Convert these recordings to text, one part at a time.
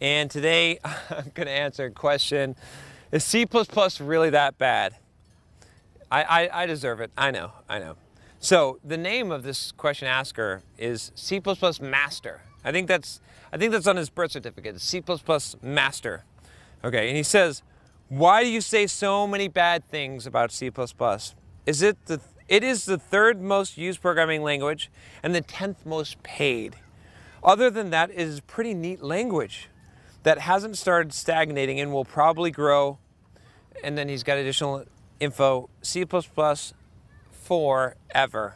And today I'm going to answer a question Is C really that bad? I, I, I deserve it. I know, I know. So the name of this question asker is C++ Master. I think that's I think that's on his birth certificate. C++ Master. Okay, and he says, "Why do you say so many bad things about C++? Is it the it is the third most used programming language and the 10th most paid. Other than that, it is pretty neat language that hasn't started stagnating and will probably grow. And then he's got additional info C forever.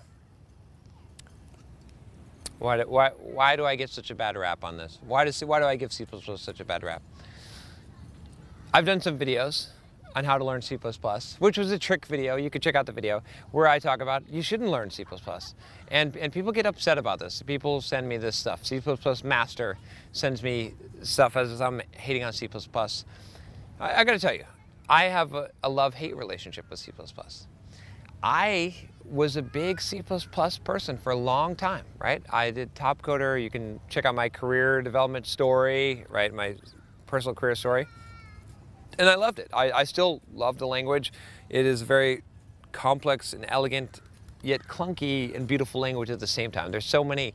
Why do, why, why do I get such a bad rap on this? Why, does, why do I give C such a bad rap? I've done some videos on how to learn C++, which was a trick video. You could check out the video where I talk about you shouldn't learn C++. And, and people get upset about this. People send me this stuff. C++ Master sends me stuff as I'm hating on C++. I, I gotta tell you, I have a, a love-hate relationship with C++. I was a big C++ person for a long time, right? I did Topcoder. You can check out my career development story, right? My personal career story. And I loved it. I, I still love the language. It is very complex and elegant, yet clunky and beautiful language at the same time. There's so many,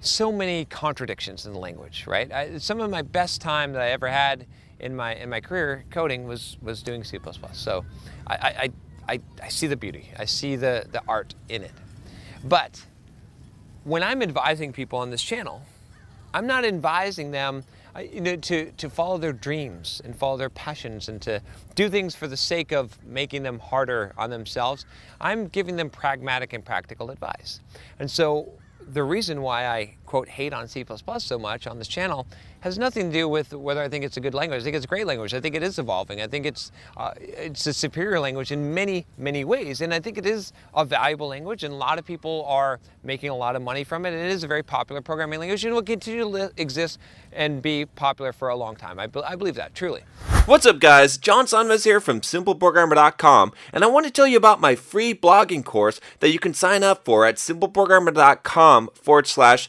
so many contradictions in the language, right? I, some of my best time that I ever had in my in my career coding was was doing C++. So I, I, I, I see the beauty. I see the, the art in it. But when I'm advising people on this channel, I'm not advising them uh, you know, to, to follow their dreams and follow their passions and to do things for the sake of making them harder on themselves. I'm giving them pragmatic and practical advice. And so the reason why I, quote, hate on C++ so much on this channel has nothing to do with whether I think it's a good language. I think it's a great language. I think it is evolving. I think it's uh, it's a superior language in many many ways, and I think it is a valuable language. And a lot of people are making a lot of money from it. And it is a very popular programming language, and will continue to exist and be popular for a long time. I, be I believe that truly. What's up, guys? John Sonmez here from SimpleProgrammer.com, and I want to tell you about my free blogging course that you can sign up for at SimpleProgrammer.com forward slash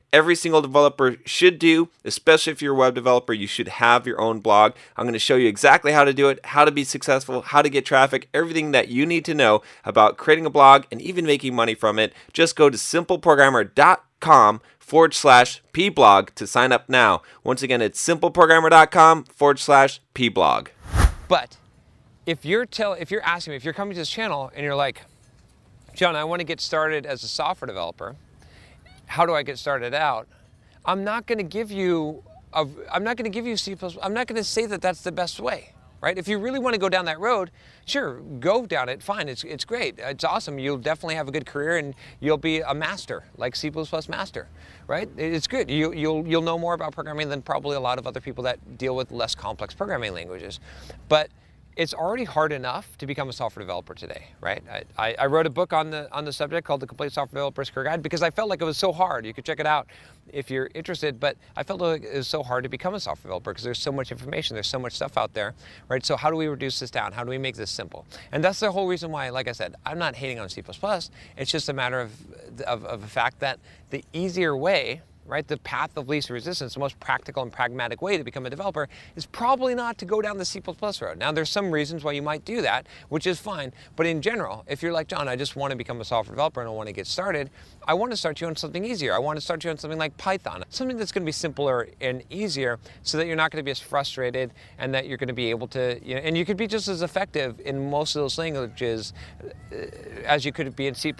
every single developer should do, especially if you're a web developer, you should have your own blog. I'm going to show you exactly how to do it, how to be successful, how to get traffic, everything that you need to know about creating a blog and even making money from it. Just go to simpleprogrammer.com forward slash pblog to sign up now. Once again, it's simpleprogrammer.com forward slash pblog. But if you're tell if you're asking me, if you're coming to this channel and you're like, John, I want to get started as a software developer how do I get started out? I'm not going to give you I'm not going to give you C++. I'm not going to say that that's the best way, right? If you really want to go down that road, sure, go down it. Fine, it's it's great. It's awesome. You'll definitely have a good career and you'll be a master, like C++ master, right? It's good. You you'll you'll know more about programming than probably a lot of other people that deal with less complex programming languages. But it's already hard enough to become a software developer today, right? I, I, wrote a book on the on the subject called The Complete Software Developer's Career Guide because I felt like it was so hard. You could check it out if you're interested, but I felt like it was so hard to become a software developer because there's so much information, there's so much stuff out there, right? So how do we reduce this down? How do we make this simple? And that's the whole reason why, like I said, I'm not hating on C++. It's just a matter of, of, of the fact that the easier way right? The path of least resistance, the most practical and pragmatic way to become a developer is probably not to go down the C++ road. Now, there's some reasons why you might do that, which is fine. But in general, if you're like, John, I just want to become a software developer and I want to get started, I want to start you on something easier. I want to start you on something like Python, something that's going to be simpler and easier so that you're not going to be as frustrated and that you're going to be able to, you know, and you could be just as effective in most of those languages uh, as you could be in C++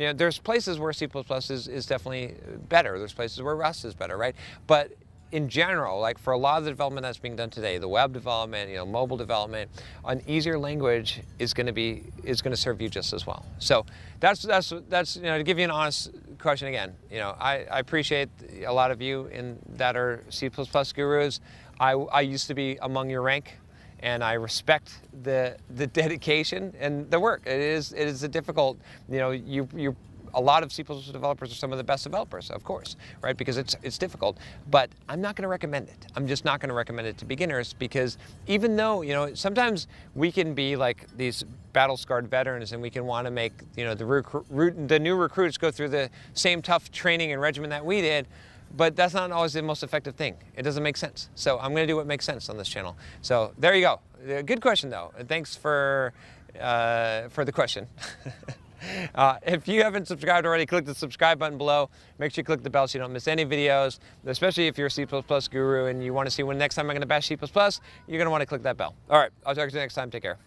you know, there's places where C++ is, is definitely better. There's places where Rust is better, right? But in general, like for a lot of the development that's being done today, the web development, you know, mobile development, an easier language is going to be is going to serve you just as well. So that's that's that's you know to give you an honest question again. You know, I, I appreciate a lot of you in that are C++ gurus. I I used to be among your rank and I respect the the dedication and the work. It is it is a difficult, you know, you you a lot of C++ developers are some of the best developers, of course, right? Because it's it's difficult. But I'm not going to recommend it. I'm just not going to recommend it to beginners because even though you know sometimes we can be like these battle-scarred veterans and we can want to make you know the recruit the new recruits go through the same tough training and regimen that we did but that's not always the most effective thing. It doesn't make sense. So I'm going to do what makes sense on this channel. So there you go. Good question though. Thanks for uh, for the question. uh, if you haven't subscribed already, click the subscribe button below. Make sure you click the bell so you don't miss any videos, especially if you're a C++ guru and you want to see when next time I'm going to bash C++, you're going to want to click that bell. All right, I'll talk to you next time. Take care.